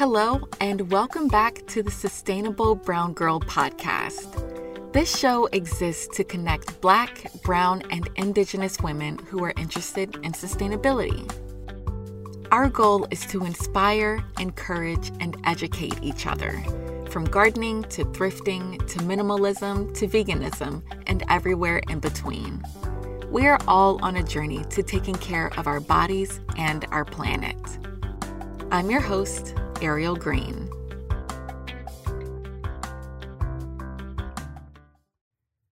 Hello, and welcome back to the Sustainable Brown Girl podcast. This show exists to connect Black, Brown, and Indigenous women who are interested in sustainability. Our goal is to inspire, encourage, and educate each other from gardening to thrifting to minimalism to veganism and everywhere in between. We are all on a journey to taking care of our bodies and our planet. I'm your host, Ariel Green.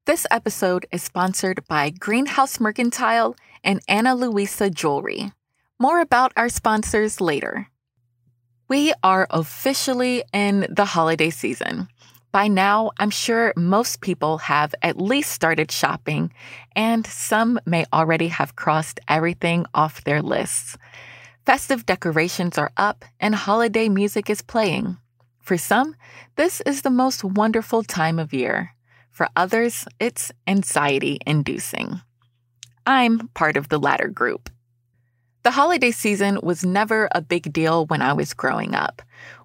This episode is sponsored by Greenhouse Mercantile and Ana Luisa Jewelry. More about our sponsors later. We are officially in the holiday season. By now, I'm sure most people have at least started shopping, and some may already have crossed everything off their lists. Festive decorations are up and holiday music is playing. For some, this is the most wonderful time of year. For others, it's anxiety inducing. I'm part of the latter group. The holiday season was never a big deal when I was growing up.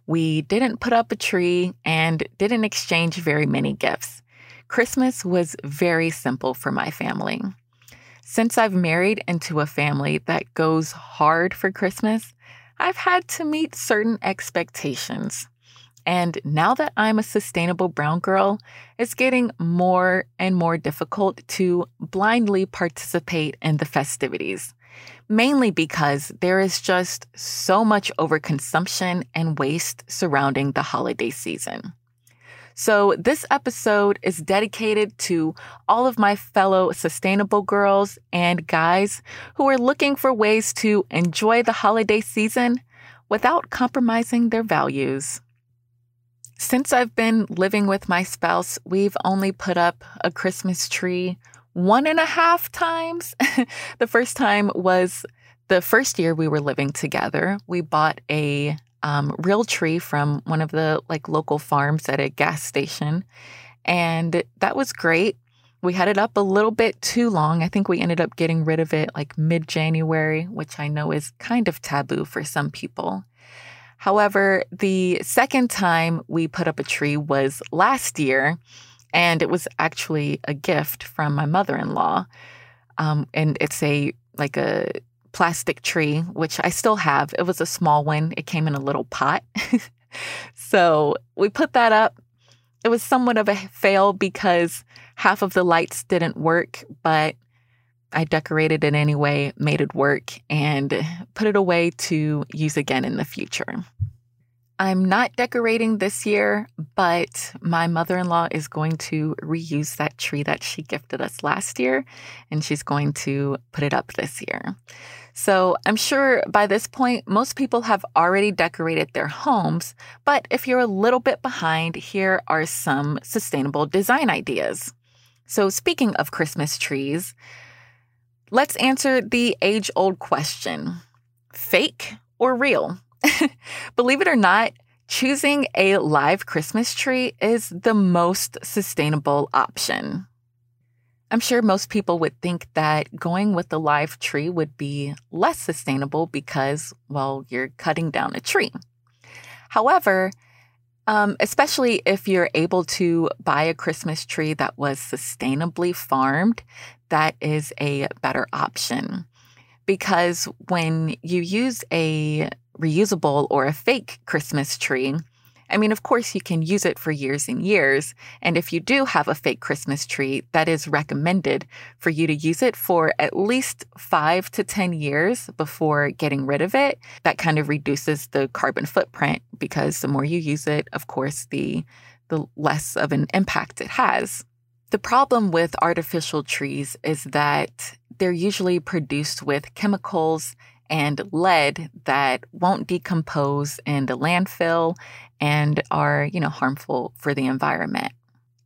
We didn't put up a tree and didn't exchange very many gifts. Christmas was very simple for my family. Since I've married into a family that goes hard for Christmas, I've had to meet certain expectations. And now that I'm a sustainable brown girl, it's getting more and more difficult to blindly participate in the festivities, mainly because there is just so much overconsumption and waste surrounding the holiday season. So, this episode is dedicated to all of my fellow sustainable girls and guys who are looking for ways to enjoy the holiday season without compromising their values. Since I've been living with my spouse, we've only put up a Christmas tree one and a half times. the first time was the first year we were living together. We bought a um, real tree from one of the like local farms at a gas station. And that was great. We had it up a little bit too long. I think we ended up getting rid of it like mid January, which I know is kind of taboo for some people. However, the second time we put up a tree was last year, and it was actually a gift from my mother in law. Um, and it's a like a plastic tree, which I still have. It was a small one, it came in a little pot. so we put that up. It was somewhat of a fail because half of the lights didn't work, but I decorated it anyway, made it work, and put it away to use again in the future. I'm not decorating this year, but my mother in law is going to reuse that tree that she gifted us last year, and she's going to put it up this year. So I'm sure by this point, most people have already decorated their homes. But if you're a little bit behind, here are some sustainable design ideas. So, speaking of Christmas trees, let's answer the age old question fake or real? Believe it or not, choosing a live Christmas tree is the most sustainable option. I'm sure most people would think that going with the live tree would be less sustainable because, well, you're cutting down a tree. However, um, especially if you're able to buy a Christmas tree that was sustainably farmed, that is a better option. Because when you use a reusable or a fake Christmas tree, I mean, of course, you can use it for years and years. And if you do have a fake Christmas tree, that is recommended for you to use it for at least five to 10 years before getting rid of it. That kind of reduces the carbon footprint because the more you use it, of course, the, the less of an impact it has. The problem with artificial trees is that they're usually produced with chemicals and lead that won't decompose in the landfill and are, you know, harmful for the environment.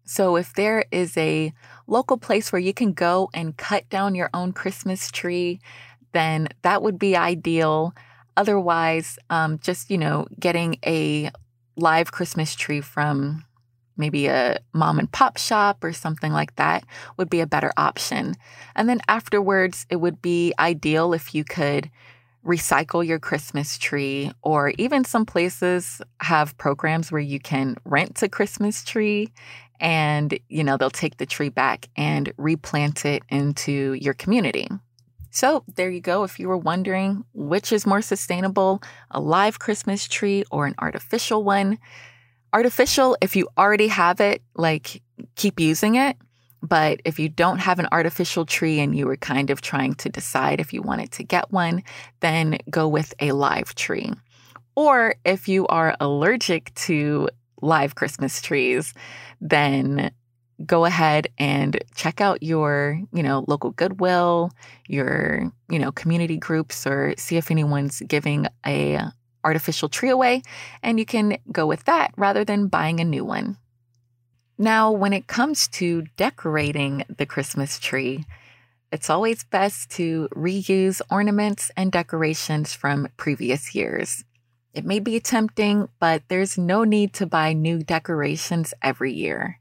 So if there is a local place where you can go and cut down your own Christmas tree, then that would be ideal. Otherwise, um, just, you know, getting a live Christmas tree from maybe a mom and pop shop or something like that would be a better option. And then afterwards, it would be ideal if you could recycle your Christmas tree, or even some places have programs where you can rent a Christmas tree and, you know, they'll take the tree back and replant it into your community. So there you go. If you were wondering which is more sustainable, a live Christmas tree or an artificial one, artificial, if you already have it, like keep using it. But if you don't have an artificial tree and you were kind of trying to decide if you wanted to get one, then go with a live tree. Or if you are allergic to live Christmas trees, then go ahead and check out your, you know, local Goodwill, your, you know, community groups or see if anyone's giving a artificial tree away and you can go with that rather than buying a new one. Now, when it comes to decorating the Christmas tree, it's always best to reuse ornaments and decorations from previous years. It may be tempting, but there's no need to buy new decorations every year.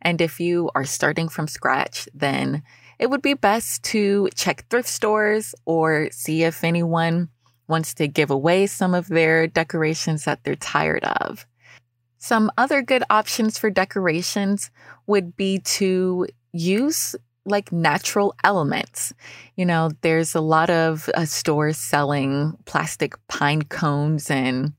And if you are starting from scratch, then it would be best to check thrift stores or see if anyone wants to give away some of their decorations that they're tired of. Some other good options for decorations would be to use like natural elements. You know, there's a lot of uh, stores selling plastic pine cones and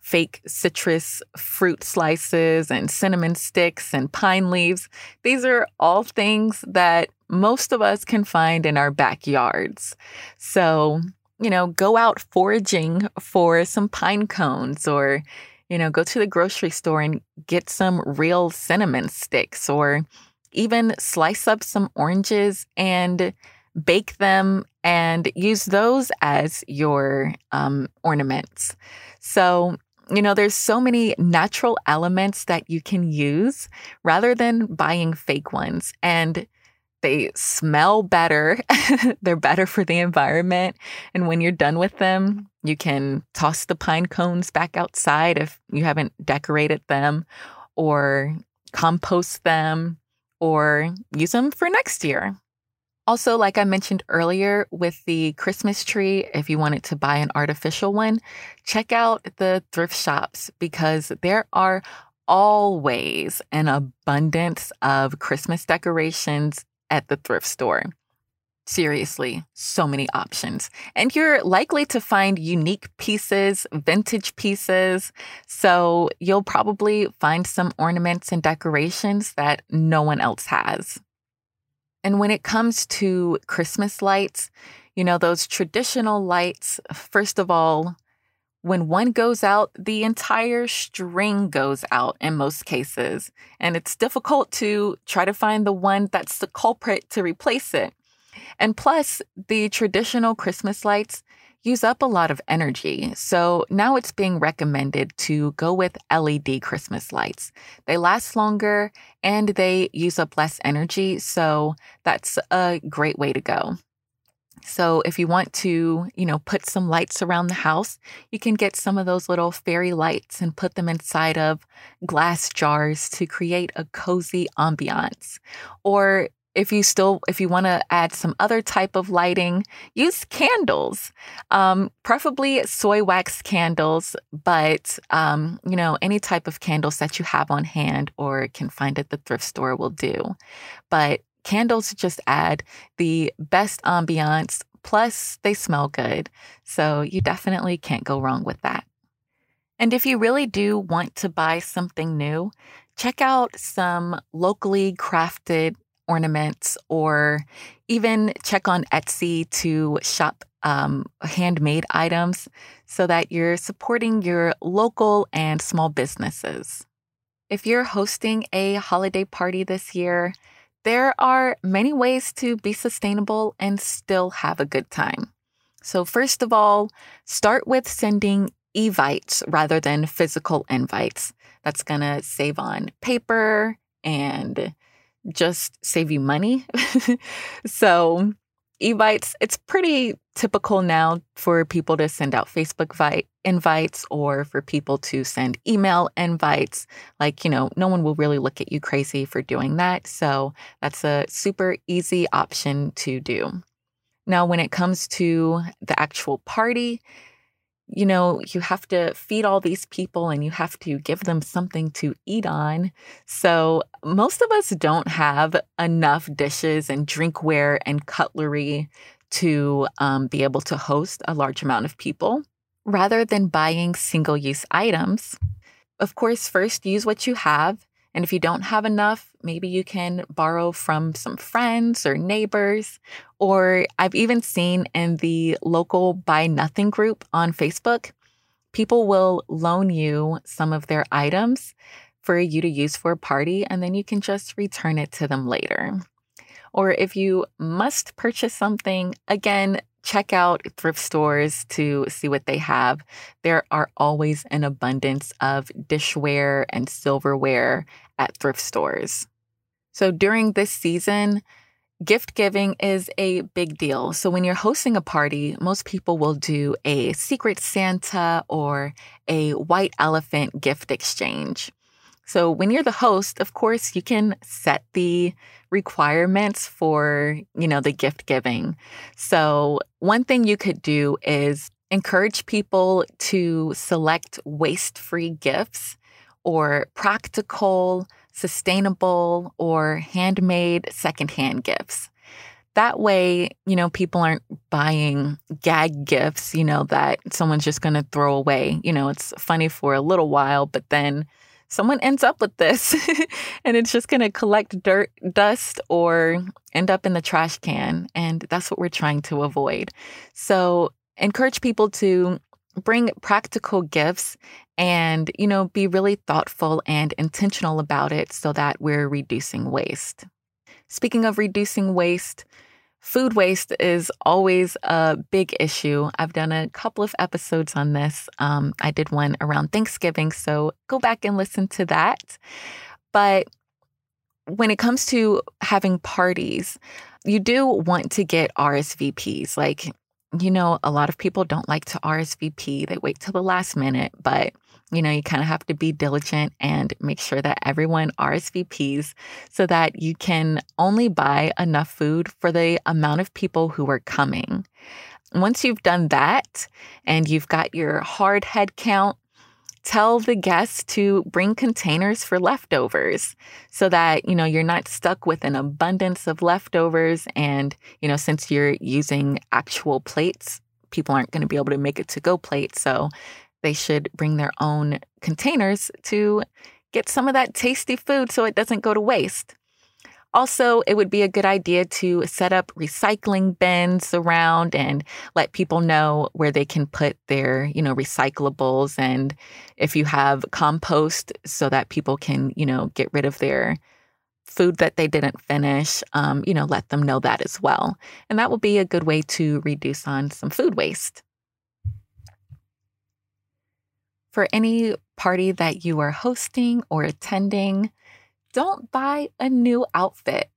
fake citrus fruit slices and cinnamon sticks and pine leaves. These are all things that most of us can find in our backyards. So, you know, go out foraging for some pine cones or you know, go to the grocery store and get some real cinnamon sticks or even slice up some oranges and bake them and use those as your um, ornaments. So, you know, there's so many natural elements that you can use rather than buying fake ones. And they smell better. They're better for the environment. And when you're done with them, you can toss the pine cones back outside if you haven't decorated them, or compost them, or use them for next year. Also, like I mentioned earlier with the Christmas tree, if you wanted to buy an artificial one, check out the thrift shops because there are always an abundance of Christmas decorations at the thrift store. Seriously, so many options. And you're likely to find unique pieces, vintage pieces. So you'll probably find some ornaments and decorations that no one else has. And when it comes to Christmas lights, you know, those traditional lights, first of all, when one goes out, the entire string goes out in most cases. And it's difficult to try to find the one that's the culprit to replace it. And plus, the traditional Christmas lights use up a lot of energy. So now it's being recommended to go with LED Christmas lights. They last longer and they use up less energy. So that's a great way to go. So if you want to, you know, put some lights around the house, you can get some of those little fairy lights and put them inside of glass jars to create a cozy ambiance. Or if you still if you want to add some other type of lighting use candles um, preferably soy wax candles but um, you know any type of candles that you have on hand or can find at the thrift store will do but Candles just add the best ambiance, plus they smell good. So you definitely can't go wrong with that. And if you really do want to buy something new, check out some locally crafted ornaments or even check on Etsy to shop um, handmade items so that you're supporting your local and small businesses. If you're hosting a holiday party this year, there are many ways to be sustainable and still have a good time. So, first of all, start with sending evites rather than physical invites. That's going to save on paper and just save you money. so, evites, it's pretty typical now for people to send out Facebook vi- invites or for people to send email invites. Like, you know, no one will really look at you crazy for doing that. So that's a super easy option to do. Now, when it comes to the actual party, you know, you have to feed all these people and you have to give them something to eat on. So, most of us don't have enough dishes and drinkware and cutlery to um, be able to host a large amount of people. Rather than buying single use items, of course, first use what you have. And if you don't have enough, maybe you can borrow from some friends or neighbors. Or I've even seen in the local Buy Nothing group on Facebook, people will loan you some of their items for you to use for a party, and then you can just return it to them later. Or if you must purchase something, again, check out thrift stores to see what they have. There are always an abundance of dishware and silverware at thrift stores. So during this season, gift giving is a big deal. So when you're hosting a party, most people will do a secret Santa or a white elephant gift exchange. So when you're the host, of course, you can set the requirements for, you know, the gift giving. So one thing you could do is encourage people to select waste-free gifts or practical, sustainable, or handmade secondhand gifts. That way, you know, people aren't buying gag gifts, you know, that someone's just going to throw away. You know, it's funny for a little while, but then someone ends up with this and it's just going to collect dirt, dust, or end up in the trash can. And that's what we're trying to avoid. So, encourage people to bring practical gifts and, you know, be really thoughtful and intentional about it so that we're reducing waste. Speaking of reducing waste, Food waste is always a big issue. I've done a couple of episodes on this. Um, I did one around Thanksgiving, so go back and listen to that. But when it comes to having parties, you do want to get RSVPs. Like, you know, a lot of people don't like to RSVP, they wait till the last minute, but you know, you kind of have to be diligent and make sure that everyone RSVPs so that you can only buy enough food for the amount of people who are coming. Once you've done that and you've got your hard head count, tell the guests to bring containers for leftovers so that you know you're not stuck with an abundance of leftovers and you know since you're using actual plates people aren't going to be able to make it to go plate so they should bring their own containers to get some of that tasty food so it doesn't go to waste. Also, it would be a good idea to set up recycling bins around and let people know where they can put their, you know, recyclables and if you have compost so that people can, you know, get rid of their food that they didn't finish, um, you know, let them know that as well. And that will be a good way to reduce on some food waste. For any party that you are hosting or attending, don't buy a new outfit.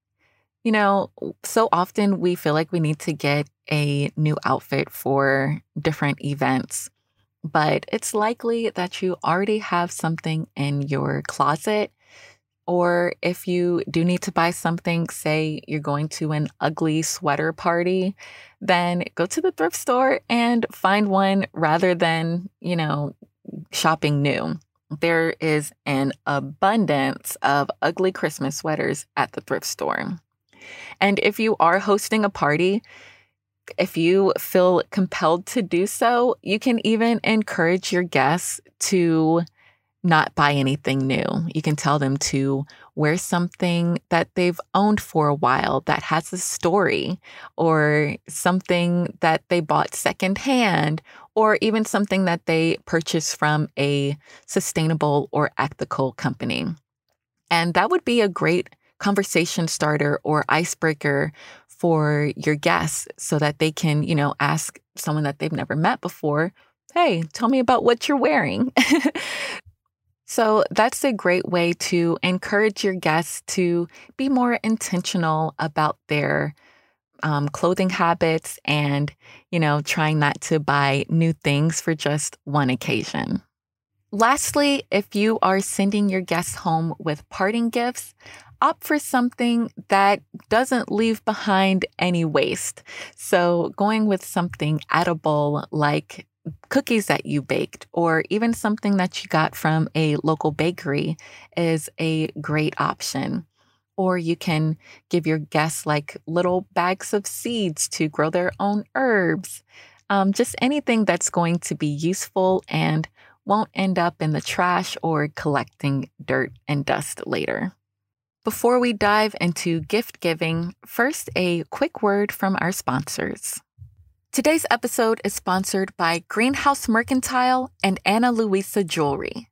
You know, so often we feel like we need to get a new outfit for different events, but it's likely that you already have something in your closet. Or if you do need to buy something, say you're going to an ugly sweater party, then go to the thrift store and find one rather than, you know, shopping new. There is an abundance of ugly Christmas sweaters at the thrift store. And if you are hosting a party, if you feel compelled to do so, you can even encourage your guests to not buy anything new. You can tell them to wear something that they've owned for a while that has a story, or something that they bought secondhand, or even something that they purchased from a sustainable or ethical company. And that would be a great conversation starter or icebreaker for your guests so that they can, you know, ask someone that they've never met before, hey, tell me about what you're wearing. So that's a great way to encourage your guests to be more intentional about their um, clothing habits and, you know, trying not to buy new things for just one occasion. Lastly, if you are sending your guests home with parting gifts, opt for something that doesn't leave behind any waste. So, going with something edible like cookies that you baked or even something that you got from a local bakery is a great option. Or you can give your guests like little bags of seeds to grow their own herbs. Um, just anything that's going to be useful and won't end up in the trash or collecting dirt and dust later. Before we dive into gift giving, first a quick word from our sponsors. Today's episode is sponsored by Greenhouse Mercantile and Ana Luisa Jewelry.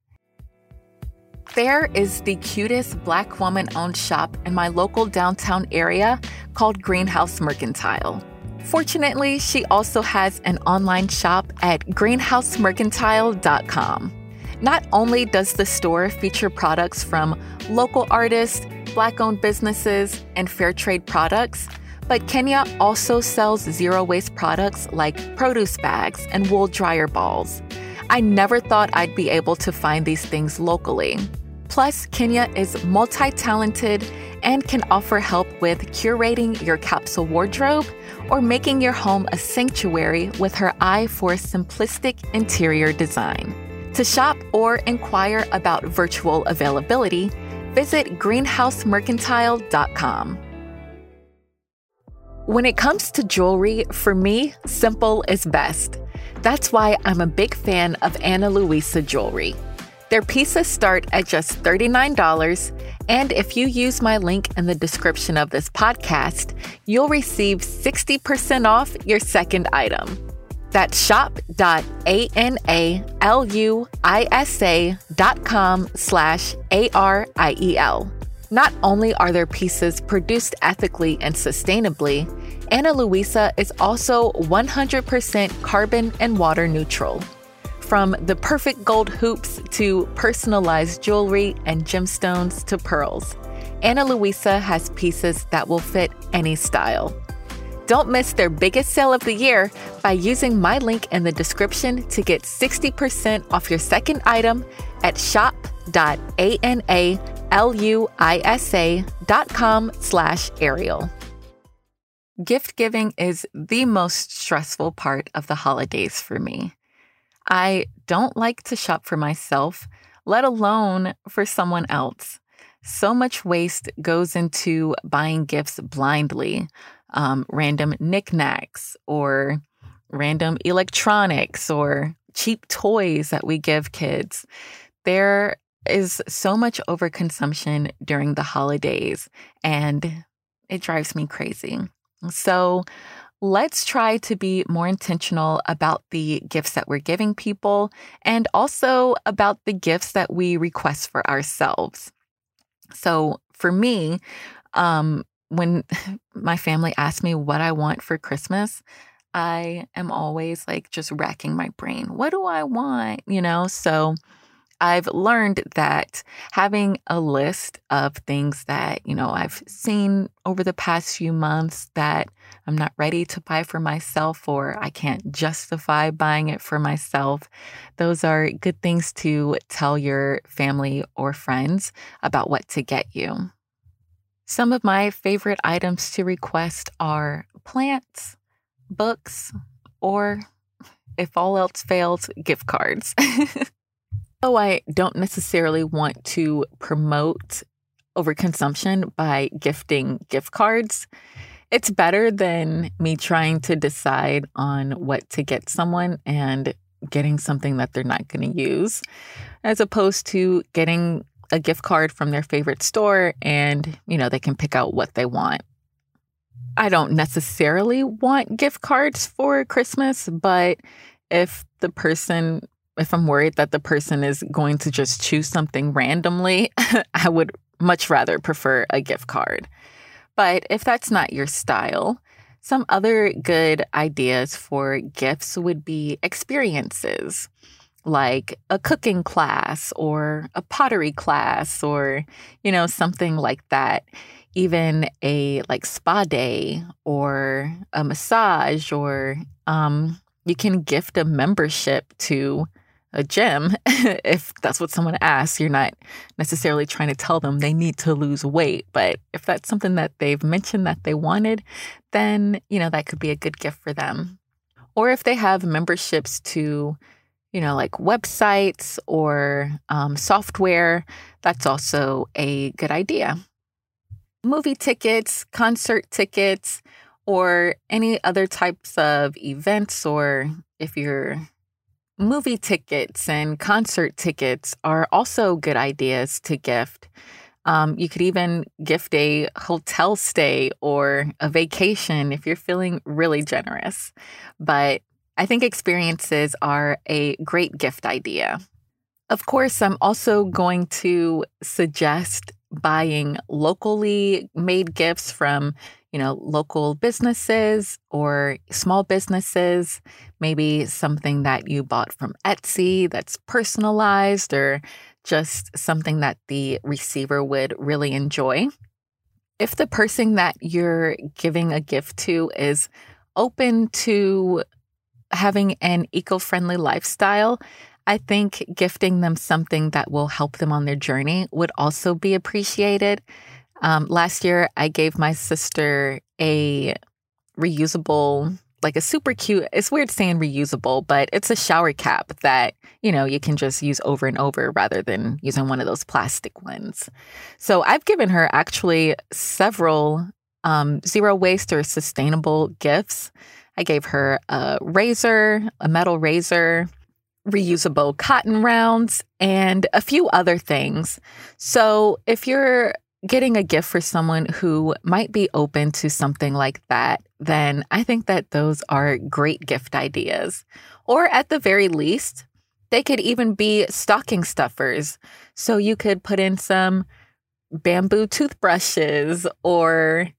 There is the cutest black woman owned shop in my local downtown area called Greenhouse Mercantile. Fortunately, she also has an online shop at greenhousemercantile.com. Not only does the store feature products from local artists, black owned businesses, and fair trade products, but Kenya also sells zero waste products like produce bags and wool dryer balls. I never thought I'd be able to find these things locally. Plus, Kenya is multi talented and can offer help with curating your capsule wardrobe or making your home a sanctuary with her eye for simplistic interior design. To shop or inquire about virtual availability, visit greenhousemercantile.com. When it comes to jewelry, for me, simple is best. That's why I'm a big fan of Ana Luisa jewelry. Their pieces start at just $39, and if you use my link in the description of this podcast, you'll receive 60% off your second item. That's shop.analuisa.com slash A-R-I-E-L. Not only are their pieces produced ethically and sustainably, Ana Luisa is also 100% carbon and water neutral. From the perfect gold hoops to personalized jewelry and gemstones to pearls, Ana Luisa has pieces that will fit any style. Don't miss their biggest sale of the year by using my link in the description to get 60% off your second item at shop.analuisa.com slash Ariel. Gift giving is the most stressful part of the holidays for me. I don't like to shop for myself, let alone for someone else. So much waste goes into buying gifts blindly, um, random knickknacks or random electronics or cheap toys that we give kids. There is so much overconsumption during the holidays, and it drives me crazy. So, let's try to be more intentional about the gifts that we're giving people and also about the gifts that we request for ourselves. So for me, um, when my family asks me what I want for Christmas, I am always like just racking my brain. What do I want? You know, so I've learned that having a list of things that, you know, I've seen over the past few months that I'm not ready to buy for myself or I can't justify buying it for myself, those are good things to tell your family or friends about what to get you. Some of my favorite items to request are plants, books, or if all else fails, gift cards. Oh, I don't necessarily want to promote overconsumption by gifting gift cards. It's better than me trying to decide on what to get someone and getting something that they're not going to use, as opposed to getting a gift card from their favorite store and, you know, they can pick out what they want. I don't necessarily want gift cards for Christmas, but if the person if I'm worried that the person is going to just choose something randomly, I would much rather prefer a gift card. But if that's not your style, some other good ideas for gifts would be experiences like a cooking class or a pottery class or, you know, something like that. Even a like spa day or a massage or um, you can gift a membership to a gym, if that's what someone asks, you're not necessarily trying to tell them they need to lose weight. But if that's something that they've mentioned that they wanted, then, you know, that could be a good gift for them. Or if they have memberships to, you know, like websites or um, software, that's also a good idea. Movie tickets, concert tickets, or any other types of events, or if you're movie tickets and concert tickets are also good ideas to gift. Um, you could even gift a hotel stay or a vacation if you're feeling really generous. But I think experiences are a great gift idea. Of course, I'm also going to suggest buying locally made gifts from you know, local businesses or small businesses, maybe something that you bought from Etsy that's personalized or just something that the receiver would really enjoy. If the person that you're giving a gift to is open to having an eco friendly lifestyle, I think gifting them something that will help them on their journey would also be appreciated. Um, last year, I gave my sister a reusable, like a super cute, it's weird saying reusable, but it's a shower cap that, you know, you can just use over and over rather than using one of those plastic ones. So I've given her actually several um, zero waste or sustainable gifts. I gave her a razor, a metal razor, reusable cotton rounds, and a few other things. So if you're getting a gift for someone who might be open to something like that, then I think that those are great gift ideas. Or at the very least, they could even be stocking stuffers. So you could put in some bamboo toothbrushes or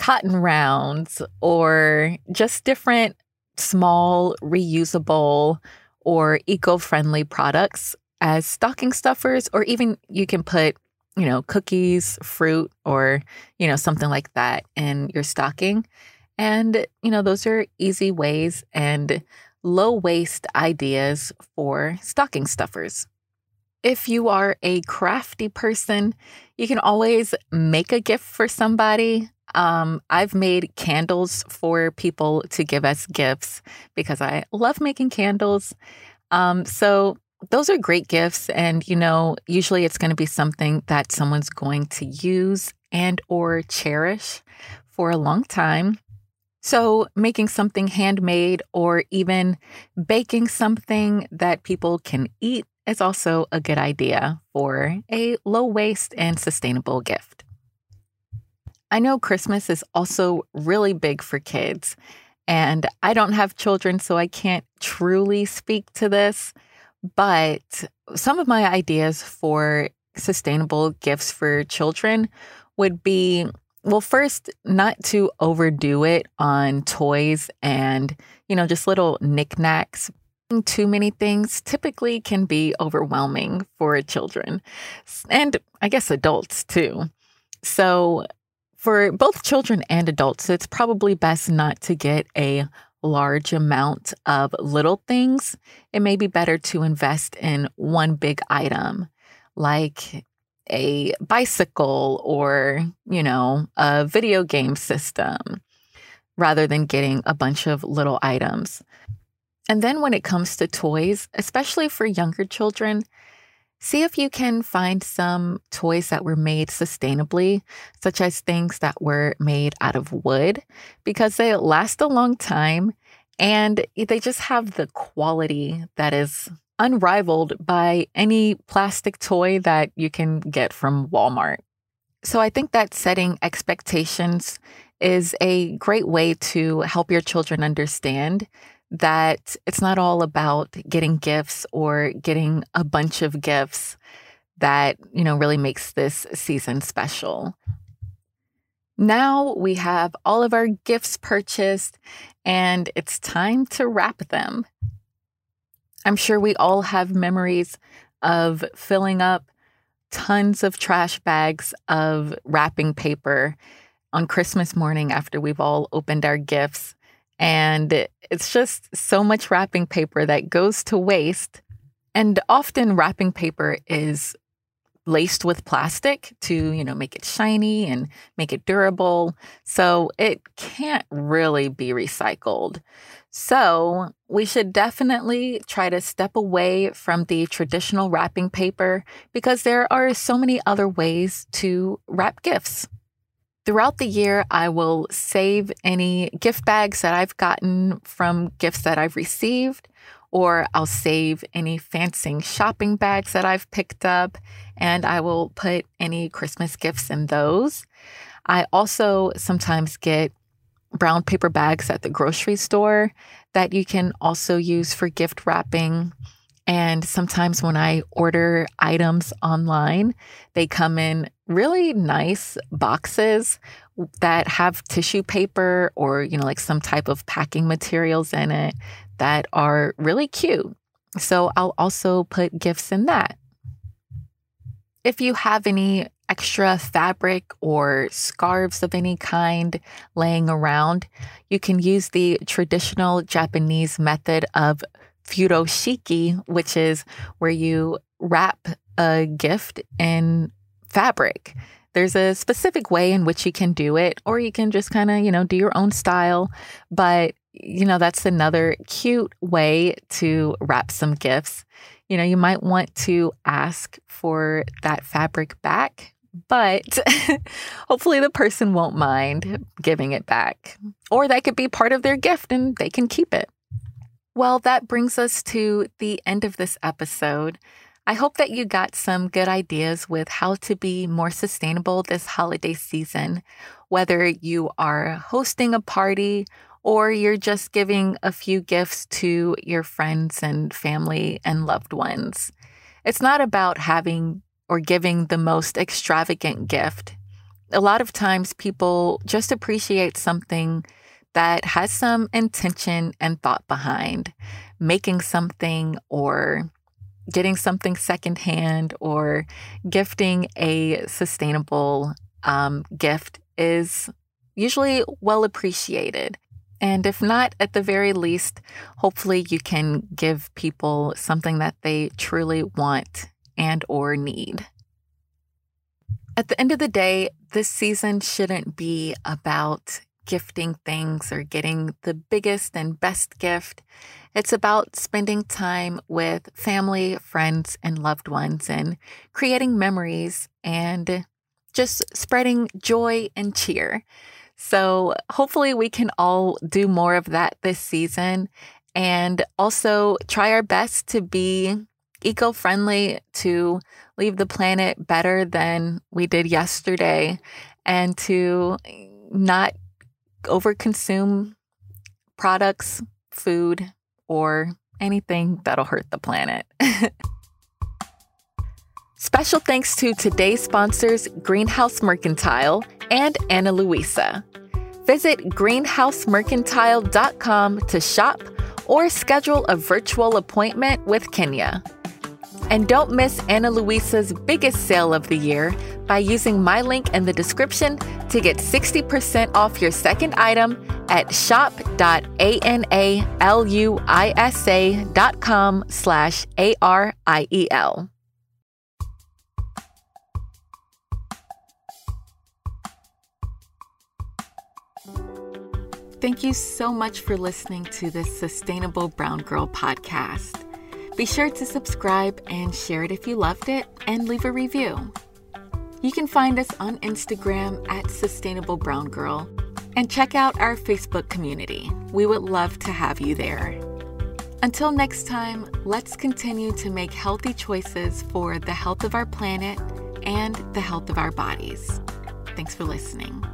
cotton rounds or just different small reusable or eco-friendly products as stocking stuffers or even you can put you know, cookies, fruit, or, you know, something like that in your stocking. And, you know, those are easy ways and low waste ideas for stocking stuffers. If you are a crafty person, you can always make a gift for somebody. Um, I've made candles for people to give us gifts because I love making candles. Um, so those are great gifts and you know usually it's going to be something that someone's going to use and or cherish for a long time so making something handmade or even baking something that people can eat is also a good idea for a low waste and sustainable gift i know christmas is also really big for kids and i don't have children so i can't truly speak to this but some of my ideas for sustainable gifts for children would be well, first, not to overdo it on toys and, you know, just little knickknacks. Too many things typically can be overwhelming for children and I guess adults too. So, for both children and adults, it's probably best not to get a large amount of little things, it may be better to invest in one big item like a bicycle or, you know, a video game system rather than getting a bunch of little items. And then when it comes to toys, especially for younger children, see if you can find some toys that were made sustainably, such as things that were made out of wood, because they last a long time and they just have the quality that is unrivaled by any plastic toy that you can get from Walmart. So I think that setting expectations is a great way to help your children understand that it's not all about getting gifts or getting a bunch of gifts that, you know, really makes this season special. Now we have all of our gifts purchased and it's time to wrap them. I'm sure we all have memories of filling up tons of trash bags of wrapping paper on Christmas morning after we've all opened our gifts. And it's just so much wrapping paper that goes to waste. And often wrapping paper is laced with plastic to, you know, make it shiny and make it durable. So it can't really be recycled. So we should definitely try to step away from the traditional wrapping paper because there are so many other ways to wrap gifts. Throughout the year, I will save any gift bags that I've gotten from gifts that I've received or I'll save any fancy shopping bags that I've picked up and I will put any Christmas gifts in those. I also sometimes get brown paper bags at the grocery store that you can also use for gift wrapping. And sometimes when I order items online, they come in really nice boxes that have tissue paper or, you know, like some type of packing materials in it that are really cute. So I'll also put gifts in that. If you have any extra fabric or scarves of any kind laying around, you can use the traditional Japanese method of furoshiki, which is where you wrap a gift in fabric. There's a specific way in which you can do it, or you can just kind of, you know, do your own style. But you know, that's another cute way to wrap some gifts. You know, you might want to ask for that fabric back, but hopefully the person won't mind giving it back. Or that could be part of their gift and they can keep it. Well, that brings us to the end of this episode. I hope that you got some good ideas with how to be more sustainable this holiday season, whether you are hosting a party or you're just giving a few gifts to your friends and family and loved ones. It's not about having or giving the most extravagant gift. A lot of times people just appreciate something that has some intention and thought behind making something or getting something secondhand or gifting a sustainable um, gift is usually well appreciated. And if not, at the very least, hopefully you can give people something that they truly want and or need. At the end of the day, this season shouldn't be about gifting things or getting the biggest and best gift. It's about spending time with family, friends, and loved ones and creating memories and just spreading joy and cheer. So hopefully we can all do more of that this season and also try our best to be eco friendly, to leave the planet better than we did yesterday, and to not overconsume products, food, or anything that'll hurt the planet. Special thanks to today's sponsors, Greenhouse Mercantile and Ana Luisa. Visit greenhousemercantile.com to shop or schedule a virtual appointment with Kenya. And don't miss Ana Luisa's biggest sale of the year by using my link in the description to get 60% off your second item at shop.analuisa.com slash A-R-I-E-L. Thank you so much for listening to this Sustainable Brown Girl podcast. Be sure to subscribe and share it if you loved it and leave a review. You can find us on Instagram at Sustainable Brown Girl and check out our Facebook community. We would love to have you there. Until next time, let's continue to make healthy choices for the health of our planet and the health of our bodies. Thanks for listening.